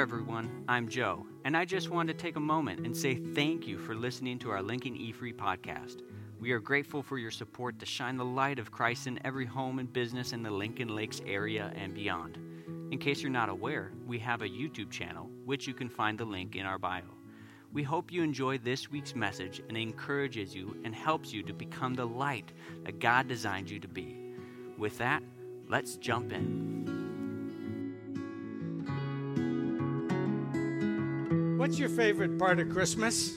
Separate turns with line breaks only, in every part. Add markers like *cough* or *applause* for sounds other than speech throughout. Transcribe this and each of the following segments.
there, everyone. I'm Joe, and I just wanted to take a moment and say thank you for listening to our Lincoln E Free podcast. We are grateful for your support to shine the light of Christ in every home and business in the Lincoln Lakes area and beyond. In case you're not aware, we have a YouTube channel, which you can find the link in our bio. We hope you enjoy this week's message and encourages you and helps you to become the light that God designed you to be. With that, let's jump in.
What's your favorite part of Christmas?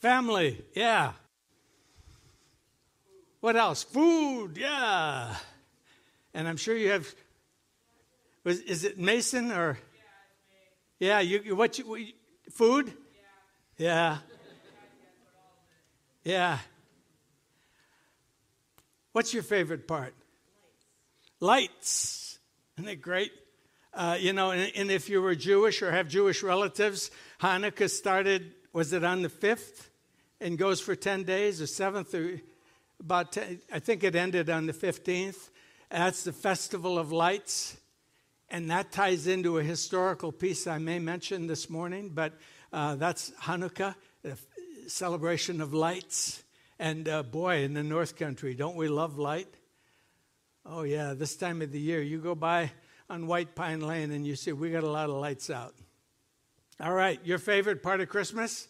Family. Family, yeah. What else? Food, yeah. And I'm sure you have. Was, is it Mason or? Yeah, you what you food? Yeah. Yeah. What's your favorite part? Lights. Isn't it great? Uh, you know, and, and, if you were Jewish or have Jewish relatives, Hanukkah started, was it on the 5th and goes for 10 days or 7th or about 10, I think it ended on the 15th. That's the Festival of Lights. And that ties into a historical piece I may mention this morning, but uh, that's Hanukkah, the celebration of lights. And uh, boy, in the North Country, don't we love light? Oh, yeah, this time of the year, you go by on White Pine Lane and you see we got a lot of lights out. All right, your favorite part of Christmas?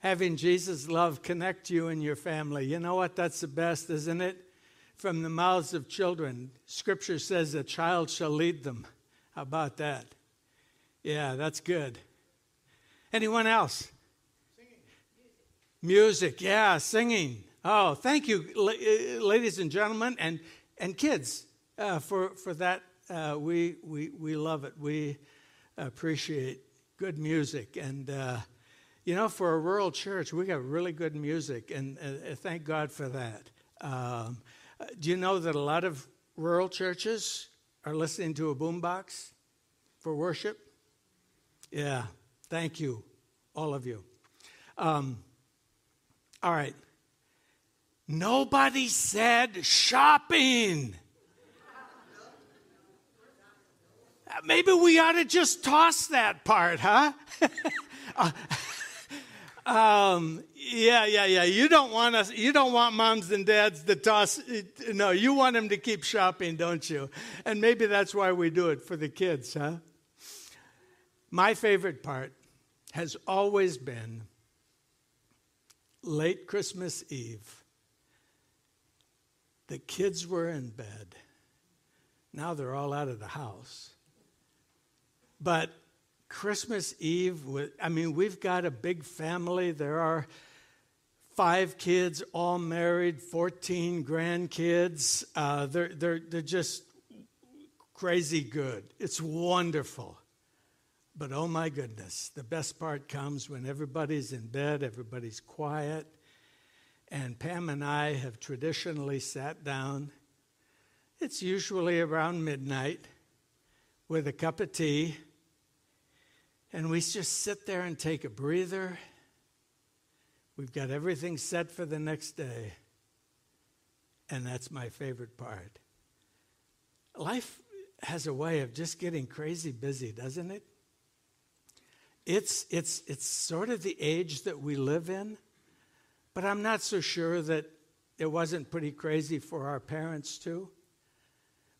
Having Jesus love connect you and your family. You know what? That's the best, isn't it? From the mouths of children. Scripture says a child shall lead them. How about that? Yeah, that's good. Anyone else? Singing. Music, yeah, singing. Oh, thank you, uh, ladies and gentlemen. And and kids, uh, for, for that, uh, we, we, we love it. We appreciate good music. And, uh, you know, for a rural church, we got really good music, and uh, thank God for that. Um, do you know that a lot of rural churches are listening to a boombox for worship? Yeah, thank you, all of you. Um, all right. Nobody said shopping. Maybe we ought to just toss that part, huh? *laughs* uh, um, yeah, yeah, yeah. You don't want us. You don't want moms and dads to toss. No, you want them to keep shopping, don't you? And maybe that's why we do it for the kids, huh? My favorite part has always been late Christmas Eve the kids were in bed. Now they're all out of the house. But Christmas Eve, I mean, we've got a big family. There are five kids, all married, 14 grandkids. Uh, they're, they're, they're just crazy good. It's wonderful. But oh my goodness, the best part comes when everybody's in bed, everybody's quiet, and Pam and I have traditionally sat down. It's usually around midnight with a cup of tea. And we just sit there and take a breather. We've got everything set for the next day. And that's my favorite part. Life has a way of just getting crazy busy, doesn't it? It's, it's, it's sort of the age that we live in. But I'm not so sure that it wasn't pretty crazy for our parents, too.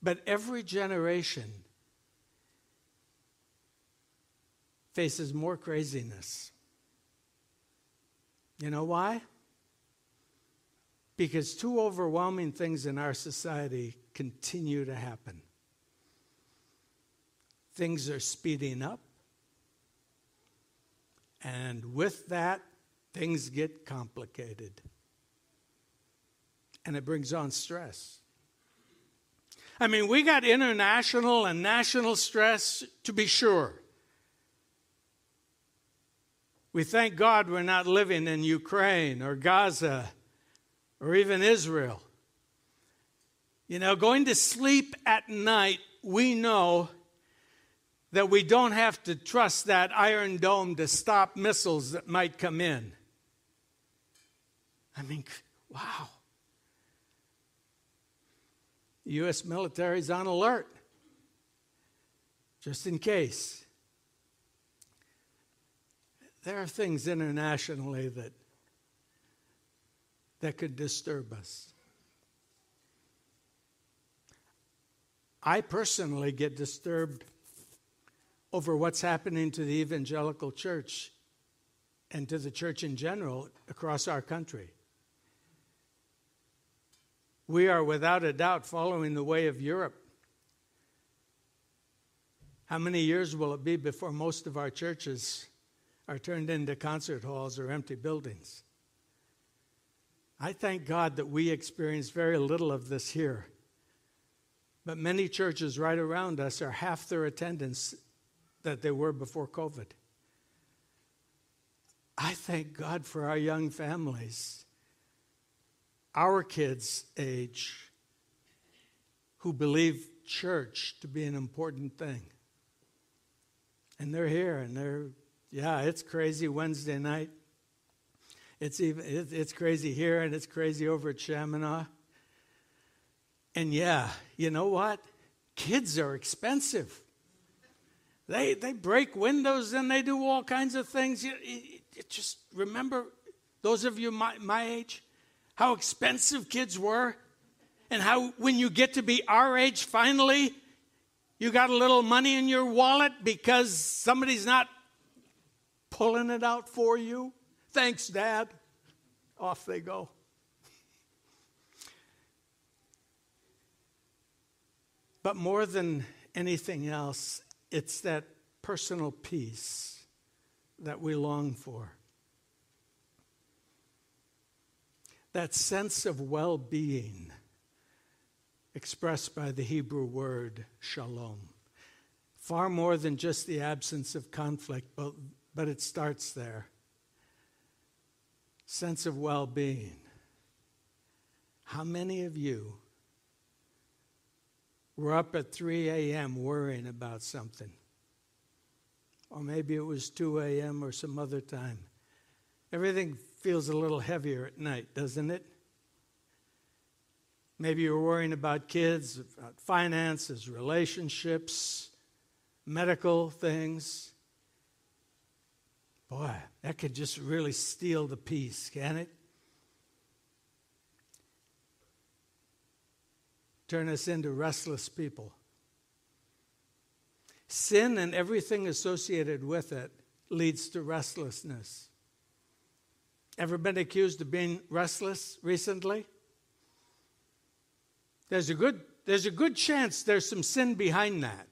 But every generation faces more craziness. You know why? Because two overwhelming things in our society continue to happen. Things are speeding up, and with that, things get complicated. And it brings on stress. I mean, we got international and national stress to be sure. We thank God we're not living in Ukraine or Gaza or even Israel. You know, going to sleep at night, we know that we don't have to trust that iron dome to stop missiles that might come in. I mean, wow. The U.S. military is on alert, just in case. There are things internationally that, that could disturb us. I personally get disturbed over what's happening to the evangelical church and to the church in general across our country. We are without a doubt following the way of Europe. How many years will it be before most of our churches are turned into concert halls or empty buildings? I thank God that we experience very little of this here. But many churches right around us are half their attendance that they were before COVID. I thank God for our young families, our kids' age, who believe church to be an important thing. And they're here, and they're, yeah, it's crazy Wednesday night. It's even it's crazy here, and it's crazy over at Chaminade. And yeah, you know what? Kids are expensive. They, they break windows and they do all kinds of things. You, you, you just remember, those of you my, my age, how expensive kids were. And how, when you get to be our age, finally, you got a little money in your wallet because somebody's not pulling it out for you. Thanks, Dad. Off they go. But more than anything else, it's that personal peace that we long for. That sense of well being expressed by the Hebrew word shalom. Far more than just the absence of conflict, but, but it starts there. Sense of well being. How many of you were up at 3 a.m. worrying about something. Or maybe it was 2 a.m. or some other time. Everything feels a little heavier at night, doesn't it? Maybe you're worrying about kids, about finances, relationships, medical things. Boy, that could just really steal the peace, can it? turn us into restless people. Sin and everything associated with it leads to restlessness. Ever been accused of being restless recently? There's a good, there's a good chance there's some sin behind that.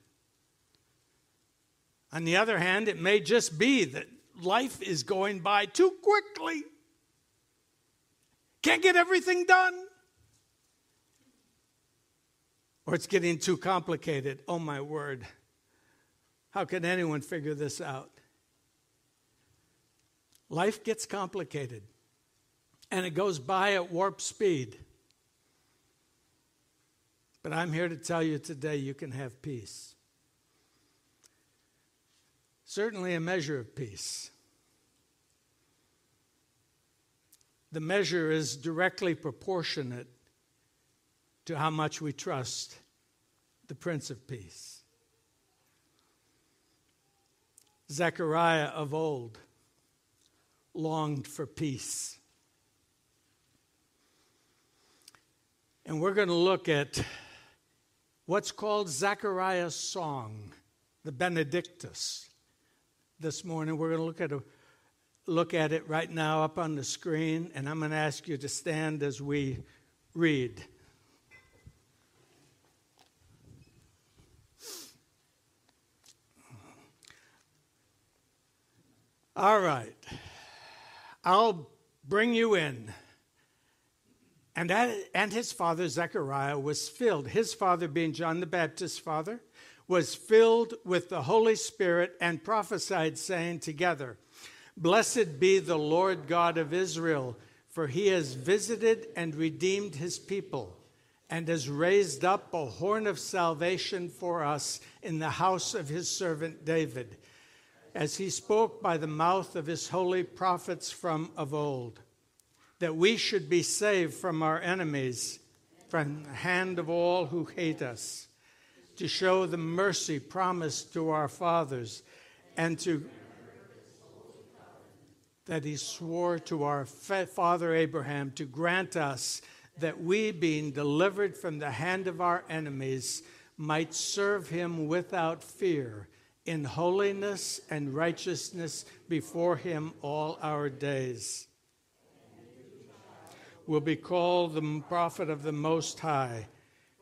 On the other hand, it may just be that life is going by too quickly. Can't get everything done or it's getting too complicated. Oh, my word. How can anyone figure this out? Life gets complicated, and it goes by at warp speed. But I'm here to tell you today you can have peace. Certainly a measure of peace. The measure is directly proportionate to how much we trust the Prince of Peace. Zechariah of old longed for peace. And we're going to look at what's called Zechariah's song, the Benedictus. This morning, we're going to look at, a, look at it right now up on the screen, and I'm going to ask you to stand as we read. All right. I'll bring you in. And, that, and his father, Zechariah, was filled. His father, being John the Baptist's father, was filled with the Holy Spirit and prophesied, saying together, Blessed be the Lord God of Israel, for he has visited and redeemed his people, and has raised up a horn of salvation for us in the house of his servant David as he spoke by the mouth of his holy prophets from of old, that we should be saved from our enemies from the hand of all who hate us, to show the mercy promised to our fathers, and to that he swore to our father Abraham to grant us that we, being delivered from the hand of our enemies, might serve him without fear in holiness and righteousness before him all our days. Will be called the prophet of the Most High,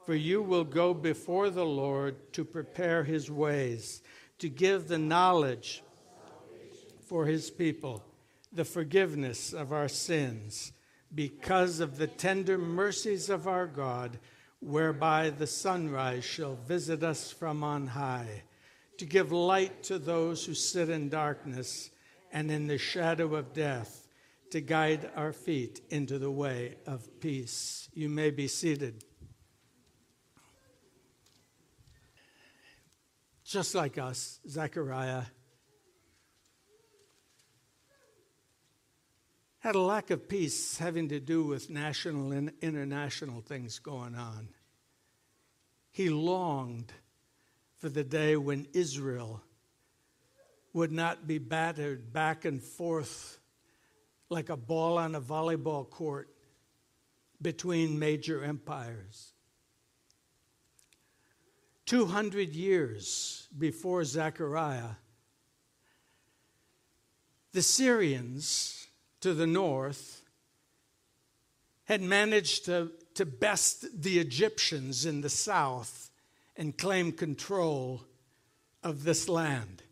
for you will go before the Lord to prepare his ways, to give the knowledge for his people the forgiveness of our sins because of the tender mercies of our God, whereby the sunrise shall visit us from on high, to give light to those who sit in darkness and in the shadow of death, to guide our feet into the way of peace. You may be seated. Just like us, Zechariah had a lack of peace having to do with national and international things going on. He longed for the day when Israel would not be battered back and forth like a ball on a volleyball court between major empires. 200 years before Zechariah, the Syrians to the north had managed to, to best the Egyptians in the south and claim control of this land.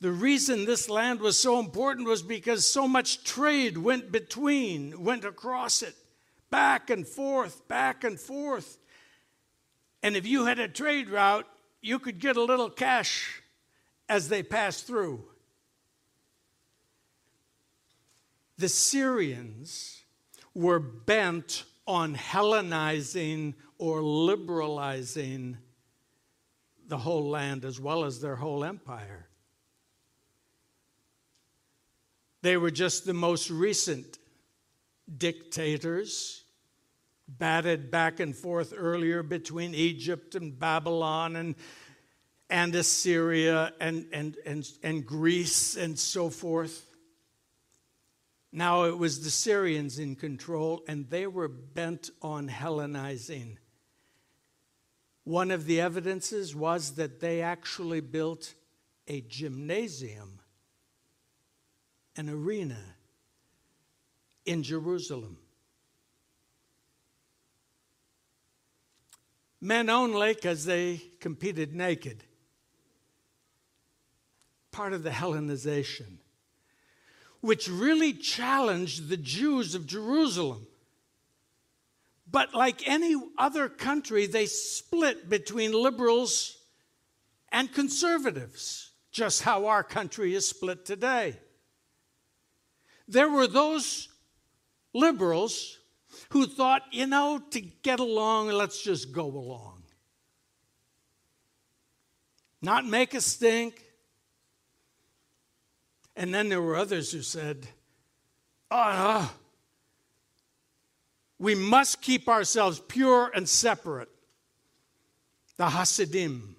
The reason this land was so important was because so much trade went between, went across it, back and forth, back and forth. And if you had a trade route, you could get a little cash as they passed through. the Syrians were bent on Hellenizing or liberalizing the whole land as well as their whole empire. They were just the most recent dictators, batted back and forth earlier between Egypt and Babylon and, and Assyria and, and, and, and Greece and so forth. Now it was the Syrians in control, and they were bent on Hellenizing. One of the evidences was that they actually built a gymnasium, an arena in Jerusalem. Men only, because they competed naked. Part of the Hellenization which really challenged the Jews of Jerusalem. But like any other country, they split between liberals and conservatives, just how our country is split today. There were those liberals who thought, you know, to get along, let's just go along. Not make a stink, and then there were others who said, oh, we must keep ourselves pure and separate. The Hasidim,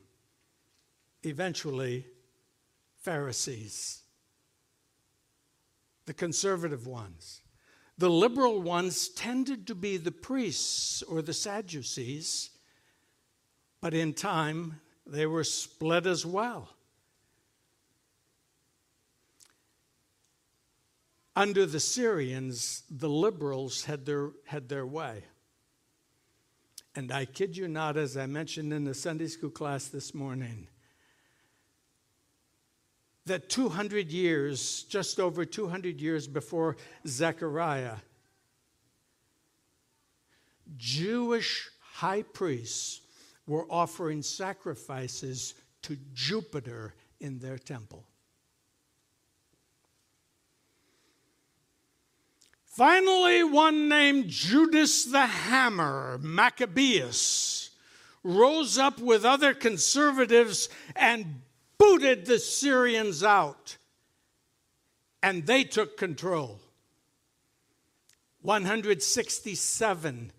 eventually Pharisees, the conservative ones. The liberal ones tended to be the priests or the Sadducees, but in time they were split as well. Under the Syrians, the liberals had their, had their way. And I kid you not, as I mentioned in the Sunday school class this morning, that 200 years, just over 200 years before Zechariah, Jewish high priests were offering sacrifices to Jupiter in their temple. Finally, one named Judas the Hammer, Maccabeus, rose up with other conservatives and booted the Syrians out. And they took control. 167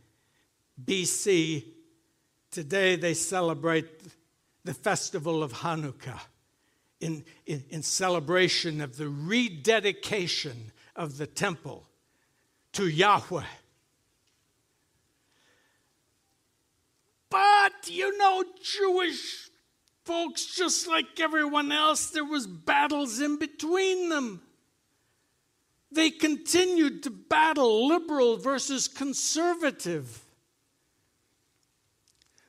BC. Today they celebrate the festival of Hanukkah in, in, in celebration of the rededication of the temple to Yahweh. But, you know, Jewish folks, just like everyone else, there was battles in between them. They continued to battle liberal versus conservative.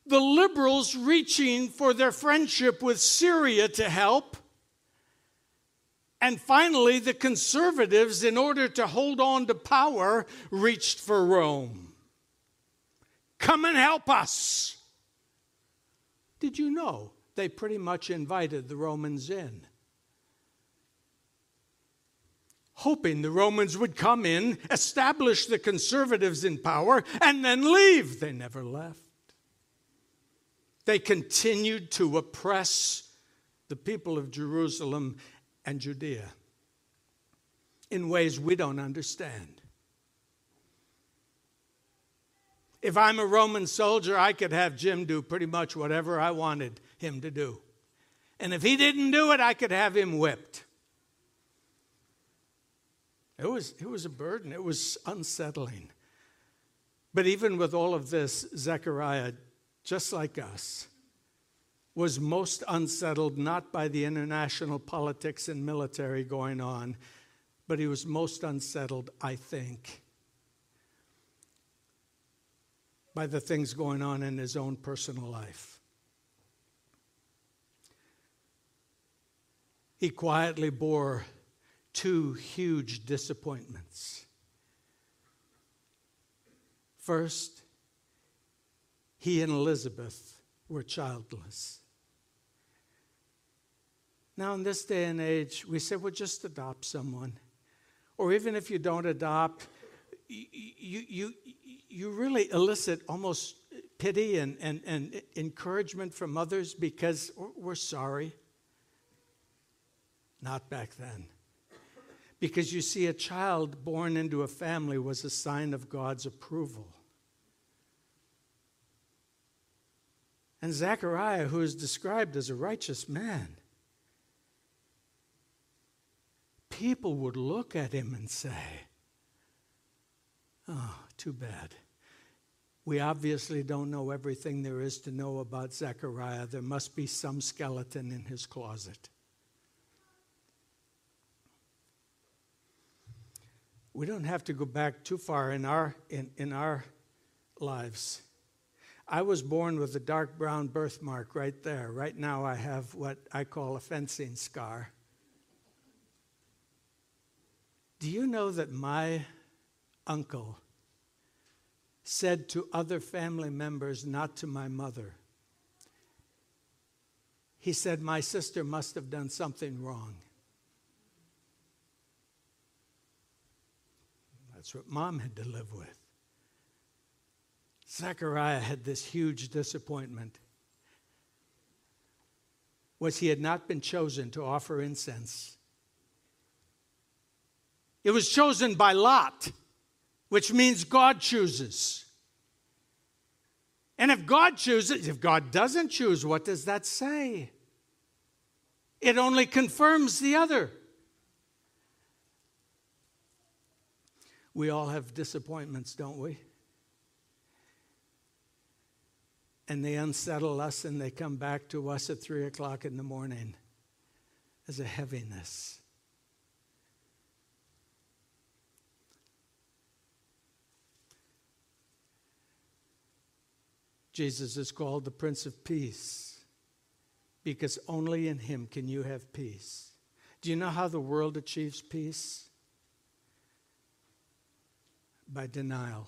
The liberals reaching for their friendship with Syria to help, and finally, the conservatives, in order to hold on to power, reached for Rome. Come and help us. Did you know they pretty much invited the Romans in? Hoping the Romans would come in, establish the conservatives in power, and then leave. They never left. They continued to oppress the people of Jerusalem and Judea in ways we don't understand. If I'm a Roman soldier, I could have Jim do pretty much whatever I wanted him to do. And if he didn't do it, I could have him whipped. It was, it was a burden, it was unsettling. But even with all of this, Zechariah, just like us, was most unsettled not by the international politics and military going on, but he was most unsettled, I think, by the things going on in his own personal life. He quietly bore two huge disappointments. First, he and Elizabeth were childless. Now, in this day and age, we say, well, just adopt someone. Or even if you don't adopt, you, you, you really elicit almost pity and, and, and encouragement from others because we're sorry. Not back then. Because you see, a child born into a family was a sign of God's approval. And Zechariah, who is described as a righteous man, people would look at him and say, Oh, too bad. We obviously don't know everything there is to know about Zechariah. There must be some skeleton in his closet. We don't have to go back too far in our, in, in our lives. I was born with a dark brown birthmark right there. Right now, I have what I call a fencing scar. Do you know that my uncle said to other family members, not to my mother, he said, My sister must have done something wrong. That's what mom had to live with. Zechariah had this huge disappointment. Was he had not been chosen to offer incense it was chosen by Lot, which means God chooses. And if God chooses, if God doesn't choose, what does that say? It only confirms the other. We all have disappointments, don't we? And they unsettle us and they come back to us at three o'clock in the morning as a heaviness. Jesus is called the Prince of Peace because only in him can you have peace. Do you know how the world achieves peace? By denial.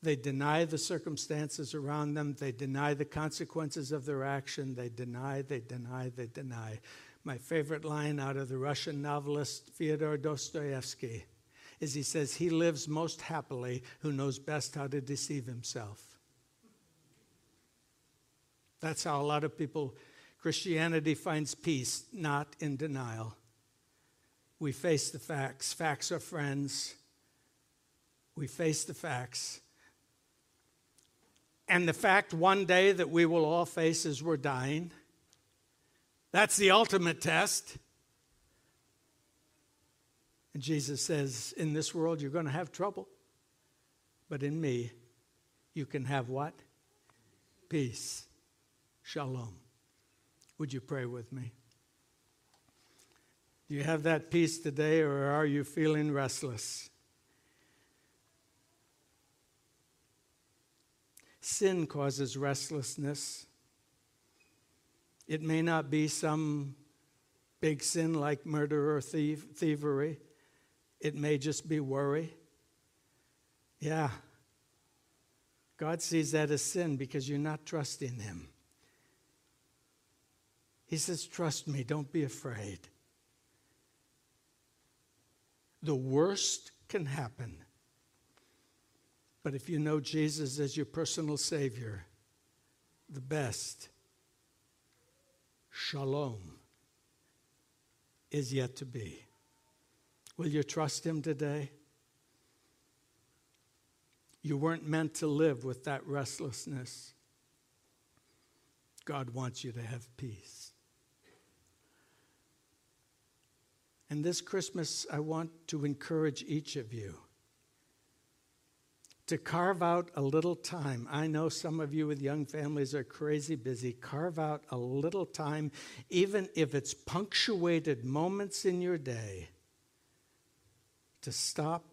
They deny the circumstances around them. They deny the consequences of their action. They deny, they deny, they deny. My favorite line out of the Russian novelist Fyodor Dostoevsky is he says, He lives most happily who knows best how to deceive himself. That's how a lot of people, Christianity finds peace, not in denial. We face the facts. Facts are friends. We face the facts. and the fact one day that we will all face as we're dying. That's the ultimate test. And Jesus says, In this world, you're going to have trouble. But in me, you can have what? Peace. Shalom. Would you pray with me? Do you have that peace today, or are you feeling restless? Sin causes restlessness. It may not be some big sin like murder or thief, thievery, it may just be worry. Yeah. God sees that as sin because you're not trusting Him. He says, Trust me, don't be afraid. The worst can happen. But if you know Jesus as your personal Savior, the best, shalom, is yet to be. Will you trust Him today? You weren't meant to live with that restlessness. God wants you to have peace. And this Christmas, I want to encourage each of you to carve out a little time. I know some of you with young families are crazy busy. Carve out a little time, even if it's punctuated moments in your day, to stop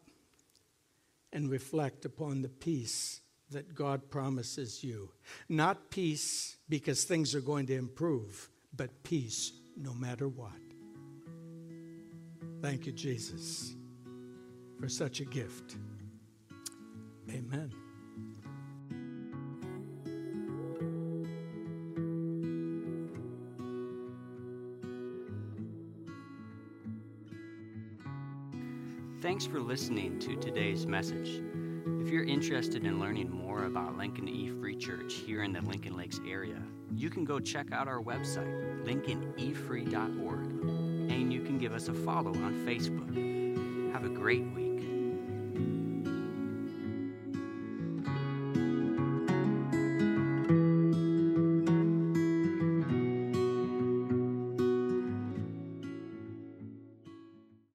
and reflect upon the peace that God promises you. Not peace because things are going to improve, but peace no matter what. Thank you, Jesus, for such a gift. Amen.
Thanks for listening to today's message. If you're interested in learning more about Lincoln E Free Church here in the Lincoln Lakes area, you can go check out our website, lincolnefree.org and you can give us a follow on Facebook. Have a great week.